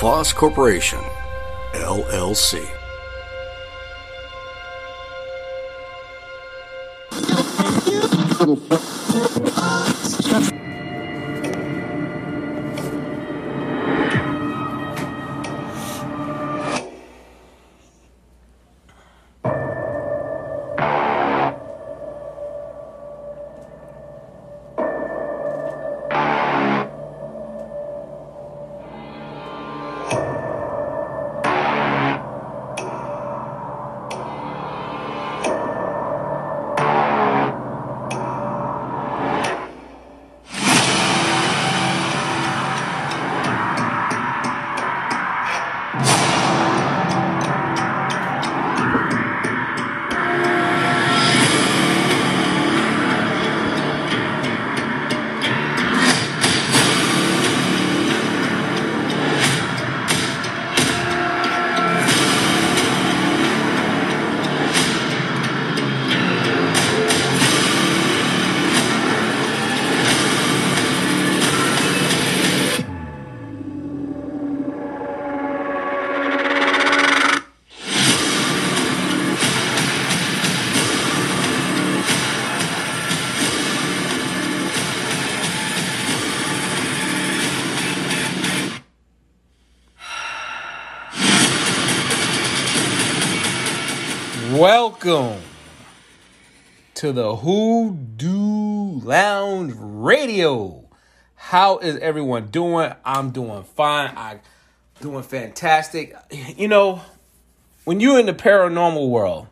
LaFosse Corporation, LLC. Welcome to the Hoodoo Lounge Radio. How is everyone doing? I'm doing fine. I'm doing fantastic. You know, when you're in the paranormal world,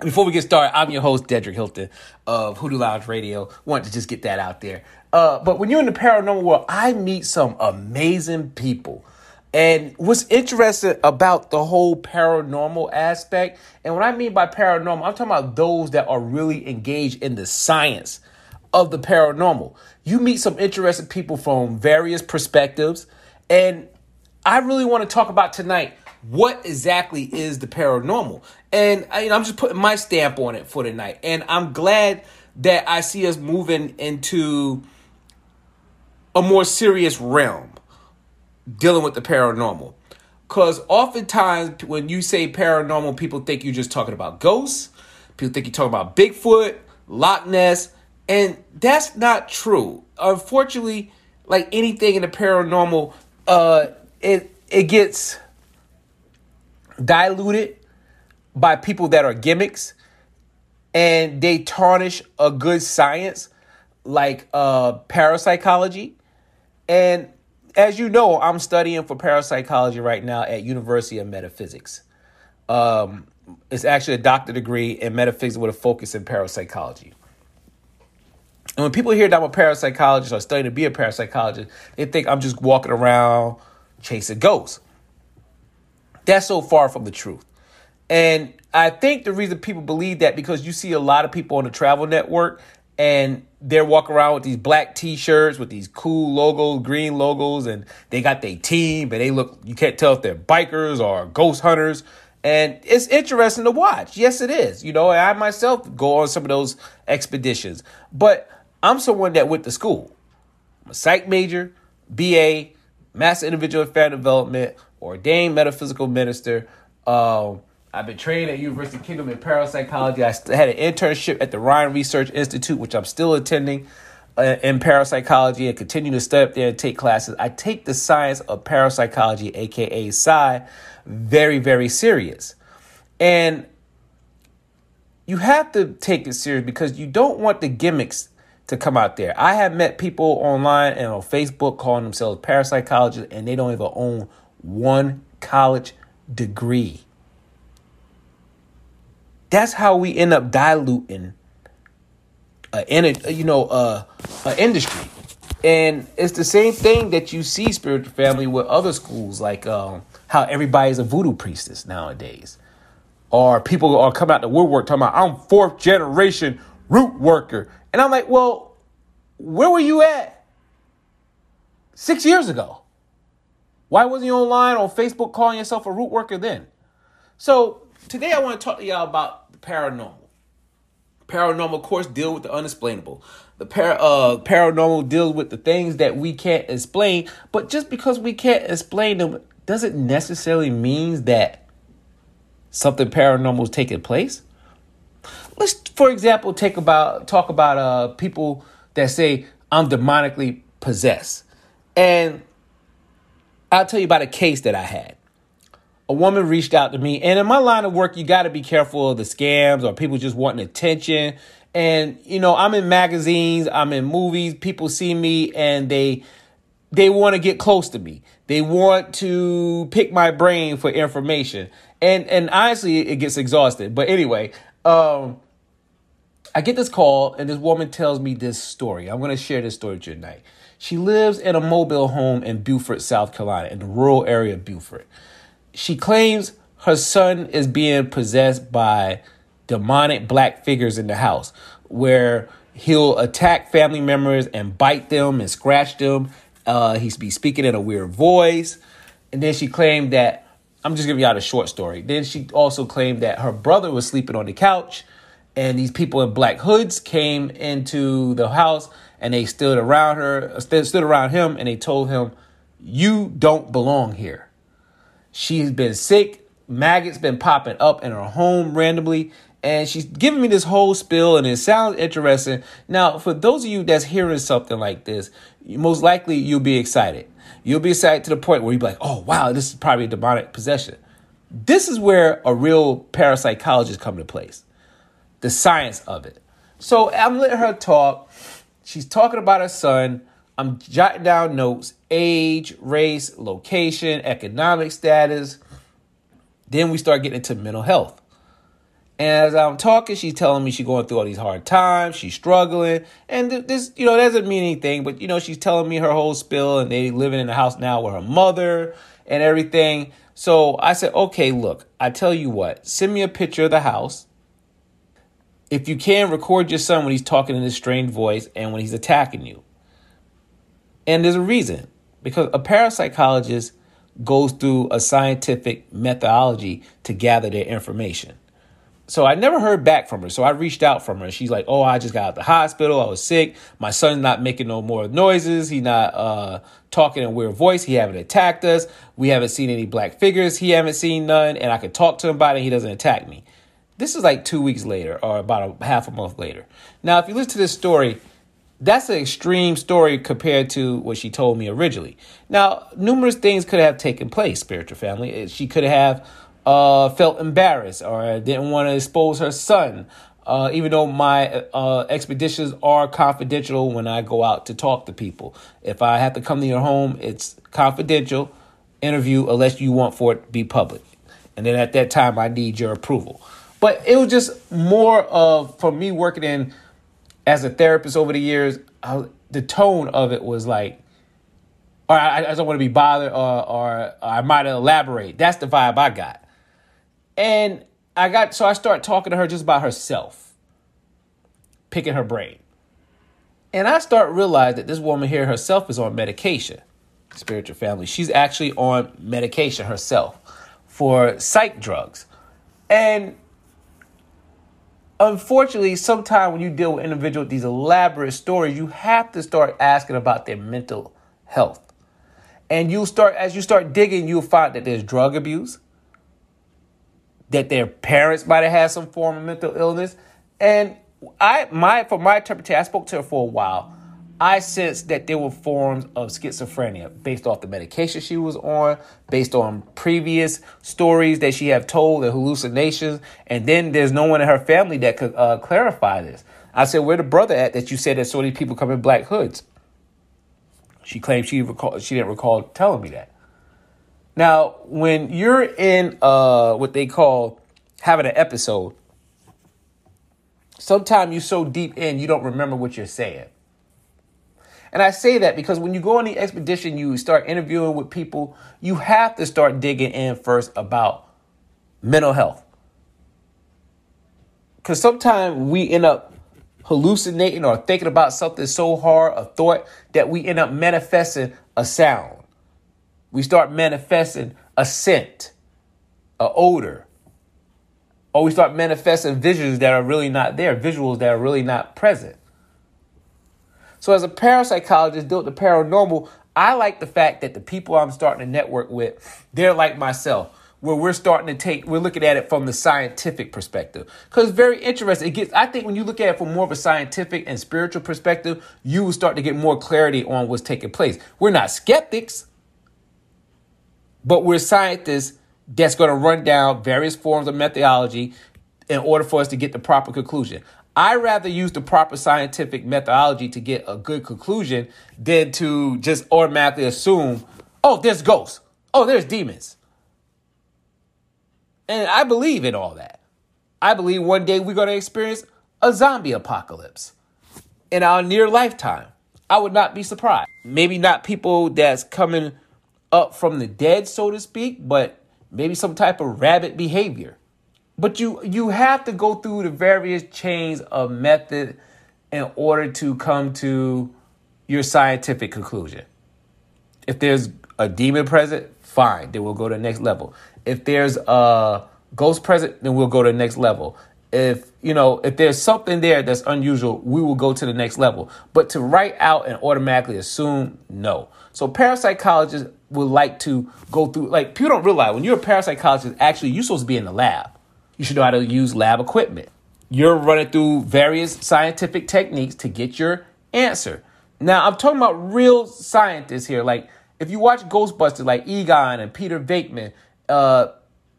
before we get started, I'm your host, Dedrick Hilton of Hoodoo Lounge Radio. Want to just get that out there. Uh, but when you're in the paranormal world, I meet some amazing people. And what's interesting about the whole paranormal aspect, and what I mean by paranormal, I'm talking about those that are really engaged in the science of the paranormal. You meet some interesting people from various perspectives, and I really want to talk about tonight what exactly is the paranormal. And I, am just putting my stamp on it for tonight. And I'm glad that I see us moving into a more serious realm dealing with the paranormal. Because oftentimes, when you say paranormal, people think you're just talking about ghosts. People think you're talking about Bigfoot, Loch Ness, and that's not true. Unfortunately, like anything in the paranormal, uh, it it gets diluted by people that are gimmicks, and they tarnish a good science like uh, parapsychology, and as you know, I'm studying for parapsychology right now at University of Metaphysics. Um, it's actually a doctorate degree in metaphysics with a focus in parapsychology. And when people hear that I'm a parapsychologist or studying to be a parapsychologist, they think I'm just walking around chasing ghosts. That's so far from the truth. And I think the reason people believe that because you see a lot of people on the travel network and they're walking around with these black t-shirts with these cool logos, green logos, and they got their team, but they look you can't tell if they're bikers or ghost hunters. And it's interesting to watch. Yes, it is. You know, I myself go on some of those expeditions. But I'm someone that went to school. I'm a psych major, BA, Master Individual Affair Development, ordained metaphysical minister. Um, I've been trained at University of Kingdom in parapsychology. I had an internship at the Rhine Research Institute, which I'm still attending uh, in parapsychology and continue to stay up there and take classes. I take the science of parapsychology, aka psi, very, very serious. And you have to take it serious because you don't want the gimmicks to come out there. I have met people online and on Facebook calling themselves parapsychologists and they don't even own one college degree. That's how we end up diluting a, you know, a, a industry. And it's the same thing that you see spiritual family with other schools, like um, how everybody's a voodoo priestess nowadays. Or people are coming out the woodwork talking about, I'm fourth generation root worker. And I'm like, well, where were you at six years ago? Why wasn't you online on Facebook calling yourself a root worker then? So today I want to talk to y'all about paranormal. Paranormal, of course, deal with the unexplainable. The para, uh, paranormal deals with the things that we can't explain. But just because we can't explain them doesn't necessarily mean that something paranormal is taking place. Let's, for example, take about talk about uh, people that say I'm demonically possessed, and I'll tell you about a case that I had a woman reached out to me. And in my line of work, you got to be careful of the scams or people just wanting attention. And you know, I'm in magazines, I'm in movies. People see me and they they want to get close to me. They want to pick my brain for information. And and honestly, it gets exhausted. But anyway, um, I get this call and this woman tells me this story. I'm going to share this story tonight. She lives in a mobile home in Beaufort, South Carolina, in the rural area of Beaufort she claims her son is being possessed by demonic black figures in the house where he'll attack family members and bite them and scratch them. Uh, he's be speaking in a weird voice. And then she claimed that I'm just giving y'all a short story. Then she also claimed that her brother was sleeping on the couch and these people in black hoods came into the house and they stood around her, stood around him and they told him, "You don't belong here." She's been sick. Maggots been popping up in her home randomly. And she's giving me this whole spill, and it sounds interesting. Now, for those of you that's hearing something like this, most likely you'll be excited. You'll be excited to the point where you'll be like, oh, wow, this is probably a demonic possession. This is where a real parapsychologist comes to place the science of it. So I'm letting her talk. She's talking about her son. I'm jotting down notes age, race, location, economic status. Then we start getting into mental health. And as I'm talking, she's telling me she's going through all these hard times, she's struggling, and this, you know, doesn't mean anything, but you know, she's telling me her whole spill, and they living in the house now with her mother and everything. So I said, okay, look, I tell you what, send me a picture of the house. If you can, record your son when he's talking in this strange voice and when he's attacking you. And there's a reason because a parapsychologist goes through a scientific methodology to gather their information. So I never heard back from her. So I reached out from her. She's like, "Oh, I just got out of the hospital. I was sick. My son's not making no more noises. He's not uh, talking in weird voice. He haven't attacked us. We haven't seen any black figures. He haven't seen none. And I could talk to him about it. He doesn't attack me." This is like two weeks later, or about a half a month later. Now, if you listen to this story, that's an extreme story compared to what she told me originally. Now, numerous things could have taken place, spiritual family. She could have uh, felt embarrassed or didn't want to expose her son. Uh, even though my uh, expeditions are confidential when I go out to talk to people. If I have to come to your home, it's confidential interview unless you want for it to be public. And then at that time, I need your approval. But it was just more of, for me working in as a therapist over the years, I, the tone of it was like, or I, I don't want to be bothered, or, or I might elaborate. That's the vibe I got. And I got, so I start talking to her just about herself, picking her brain. And I start realize that this woman here herself is on medication, spiritual family. She's actually on medication herself for psych drugs. And unfortunately, sometimes when you deal with individuals with these elaborate stories, you have to start asking about their mental health. And you start as you start digging, you'll find that there's drug abuse, that their parents might have had some form of mental illness. And I my for my interpretation, I spoke to her for a while. I sensed that there were forms of schizophrenia based off the medication she was on, based on previous stories that she had told, the hallucinations, and then there's no one in her family that could uh, clarify this. I said, "Where the brother at that you said that so many people come in black hoods?" She claimed she recall, she didn't recall telling me that. Now, when you're in uh, what they call having an episode, sometimes you're so deep in you don't remember what you're saying. And I say that because when you go on the expedition, you start interviewing with people, you have to start digging in first about mental health. Because sometimes we end up hallucinating or thinking about something so hard, a thought, that we end up manifesting a sound. We start manifesting a scent, a odor, or we start manifesting visions that are really not there, visuals that are really not present. So, as a parapsychologist, deal with the paranormal, I like the fact that the people I'm starting to network with, they're like myself, where we're starting to take, we're looking at it from the scientific perspective. Because very interesting. It gets, I think when you look at it from more of a scientific and spiritual perspective, you will start to get more clarity on what's taking place. We're not skeptics, but we're scientists that's going to run down various forms of methodology in order for us to get the proper conclusion. I rather use the proper scientific methodology to get a good conclusion than to just automatically assume, oh, there's ghosts. Oh, there's demons. And I believe in all that. I believe one day we're going to experience a zombie apocalypse in our near lifetime. I would not be surprised. Maybe not people that's coming up from the dead, so to speak, but maybe some type of rabbit behavior. But you you have to go through the various chains of method in order to come to your scientific conclusion. If there's a demon present, fine, then we'll go to the next level. If there's a ghost present, then we'll go to the next level. If you know, if there's something there that's unusual, we will go to the next level. But to write out and automatically assume, no. So parapsychologists would like to go through like people don't realize when you're a parapsychologist, actually you're supposed to be in the lab. You should know how to use lab equipment. You're running through various scientific techniques to get your answer. Now, I'm talking about real scientists here. Like, if you watch Ghostbusters, like Egon and Peter Venkman, uh,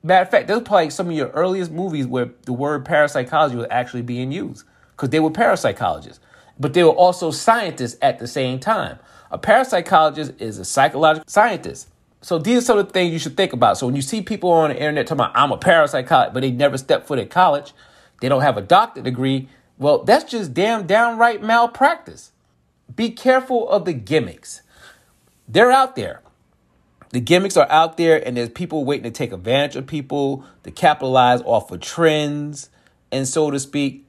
matter of fact, those are probably some of your earliest movies where the word parapsychology was actually being used because they were parapsychologists, but they were also scientists at the same time. A parapsychologist is a psychological scientist. So these are some of the things you should think about. So when you see people on the internet talking about I'm a parapsychologist, but they never stepped foot in college, they don't have a doctorate degree. Well, that's just damn downright malpractice. Be careful of the gimmicks. They're out there. The gimmicks are out there, and there's people waiting to take advantage of people to capitalize off of trends, and so to speak.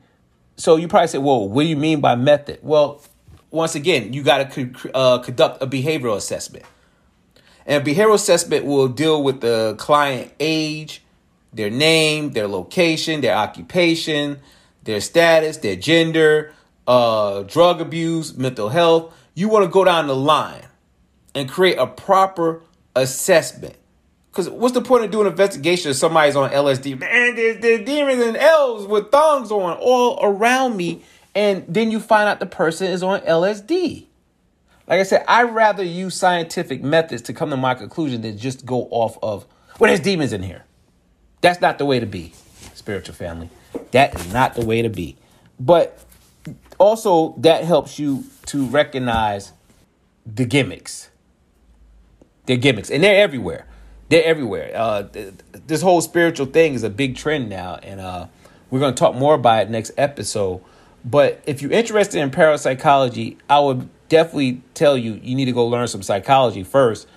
So you probably say, "Well, what do you mean by method?" Well, once again, you got to uh, conduct a behavioral assessment. And behavioral assessment will deal with the client age, their name, their location, their occupation, their status, their gender, uh, drug abuse, mental health. You want to go down the line and create a proper assessment. Because what's the point of doing an investigation if somebody's on LSD? Man, there's, there's demons and elves with thongs on all around me. And then you find out the person is on LSD. Like I said, I'd rather use scientific methods to come to my conclusion than just go off of, well, there's demons in here. That's not the way to be, spiritual family. That is not the way to be. But also, that helps you to recognize the gimmicks. They're gimmicks, and they're everywhere. They're everywhere. Uh, this whole spiritual thing is a big trend now, and uh, we're going to talk more about it next episode. But if you're interested in parapsychology, I would definitely tell you you need to go learn some psychology first.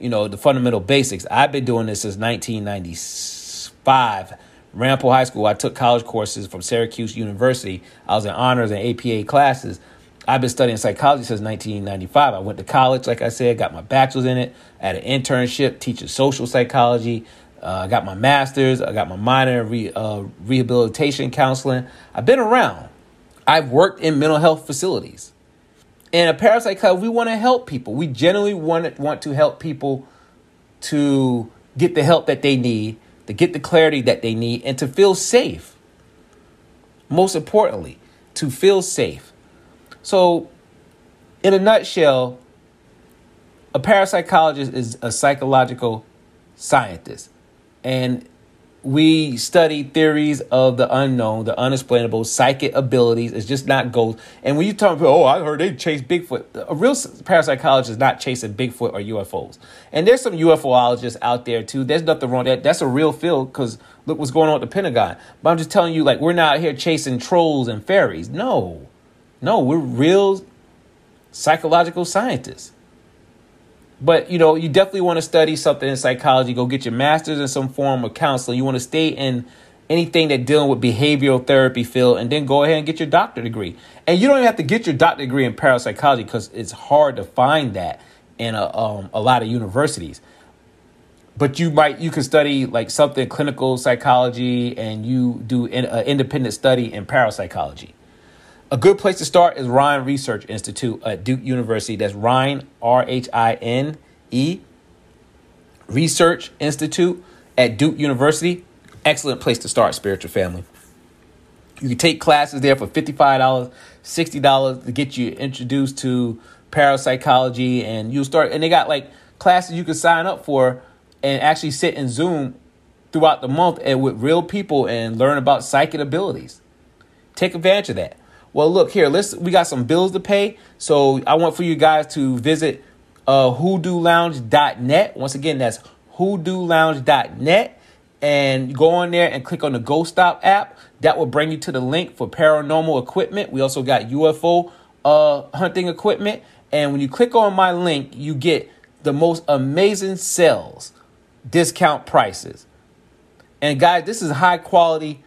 You know, the fundamental basics. I've been doing this since 1995. Ramapo High School, I took college courses from Syracuse University. I was in honors and APA classes. I've been studying psychology since 1995. I went to college, like I said, got my bachelor's in it. I had an internship teaching social psychology. Uh, I got my master's. I got my minor in re, uh, rehabilitation counseling. I've been around. I've worked in mental health facilities. In a parapsychology, we want to help people. We generally want want to help people to get the help that they need, to get the clarity that they need, and to feel safe. Most importantly, to feel safe. So, in a nutshell, a parapsychologist is a psychological scientist. And we study theories of the unknown, the unexplainable, psychic abilities. It's just not ghosts. And when you talk about, oh, I heard they chase Bigfoot, a real parapsychologist is not chasing Bigfoot or UFOs. And there's some UFOologists out there too. There's nothing wrong that. That's a real field because look what's going on at the Pentagon. But I'm just telling you, like, we're not here chasing trolls and fairies. No, no, we're real psychological scientists. But you know, you definitely want to study something in psychology. Go get your master's in some form of counseling. You want to stay in anything that dealing with behavioral therapy field, and then go ahead and get your doctor degree. And you don't even have to get your doctor degree in parapsychology because it's hard to find that in a, um, a lot of universities. But you might you can study like something clinical psychology, and you do an independent study in parapsychology. A good place to start is Rhine Research Institute at Duke University. That's Rhine, R H I N E, Research Institute at Duke University. Excellent place to start, spiritual family. You can take classes there for $55, $60 to get you introduced to parapsychology and you'll start and they got like classes you can sign up for and actually sit in Zoom throughout the month and with real people and learn about psychic abilities. Take advantage of that. Well, look here. Let's. We got some bills to pay, so I want for you guys to visit uh, hoodoolounge.net. Once again, that's hoodoolounge.net, and go on there and click on the Ghost Stop app. That will bring you to the link for paranormal equipment. We also got UFO uh, hunting equipment, and when you click on my link, you get the most amazing sales, discount prices. And guys, this is high quality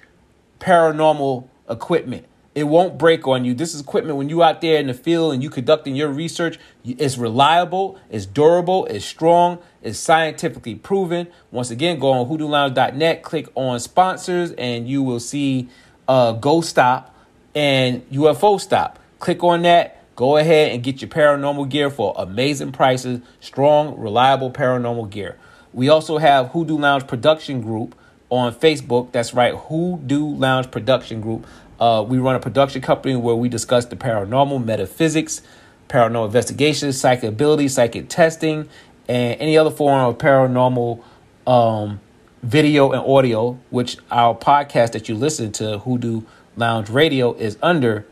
paranormal equipment. It won't break on you. This is equipment when you out there in the field and you conducting your research. It's reliable, it's durable, it's strong, it's scientifically proven. Once again, go on hoodoolounge.net, click on sponsors, and you will see uh, Ghost Stop and UFO Stop. Click on that. Go ahead and get your paranormal gear for amazing prices, strong, reliable paranormal gear. We also have Hoodoo Lounge Production Group on Facebook. That's right, Hoodoo Lounge Production Group. Uh, we run a production company where we discuss the paranormal, metaphysics, paranormal investigations, psychic ability, psychic testing, and any other form of paranormal um, video and audio, which our podcast that you listen to, Hoodoo Lounge Radio, is under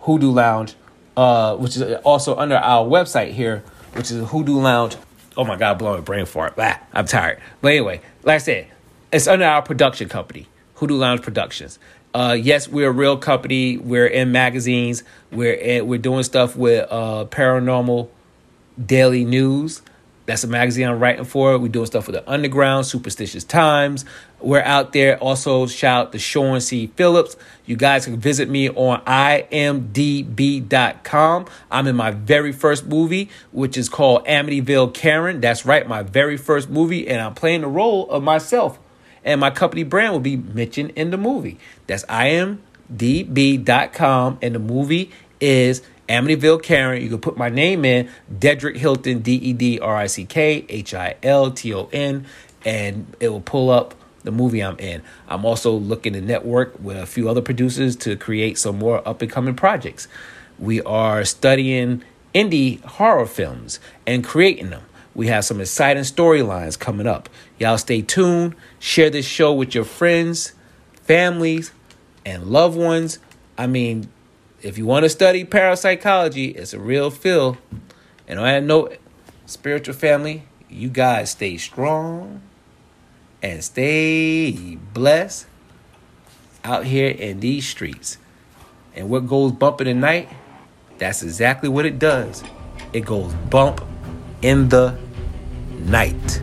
Hoodoo Lounge, uh, which is also under our website here, which is Hoodoo Lounge. Oh my God, blowing brain fart. Ah, I'm tired. But anyway, like I said, it's under our production company, Hoodoo Lounge Productions. Uh, yes, we're a real company. We're in magazines. We're in, we're doing stuff with uh, paranormal daily news. That's a magazine I'm writing for. We're doing stuff with the Underground, Superstitious Times. We're out there. Also, shout out to Sean C. Phillips. You guys can visit me on imdb.com. I'm in my very first movie, which is called Amityville Karen. That's right, my very first movie, and I'm playing the role of myself and my company brand will be mentioned in the movie. That's imdb.com, and the movie is Amityville Karen. You can put my name in, Dedrick Hilton, D E D R I C K H I L T O N, and it will pull up the movie I'm in. I'm also looking to network with a few other producers to create some more up and coming projects. We are studying indie horror films and creating them. We have some exciting storylines coming up. Y'all stay tuned. Share this show with your friends, families, and loved ones. I mean, if you want to study parapsychology, it's a real field. And that note, spiritual family, you guys stay strong and stay blessed out here in these streets. And what goes bump in the night, that's exactly what it does. It goes bump in the night.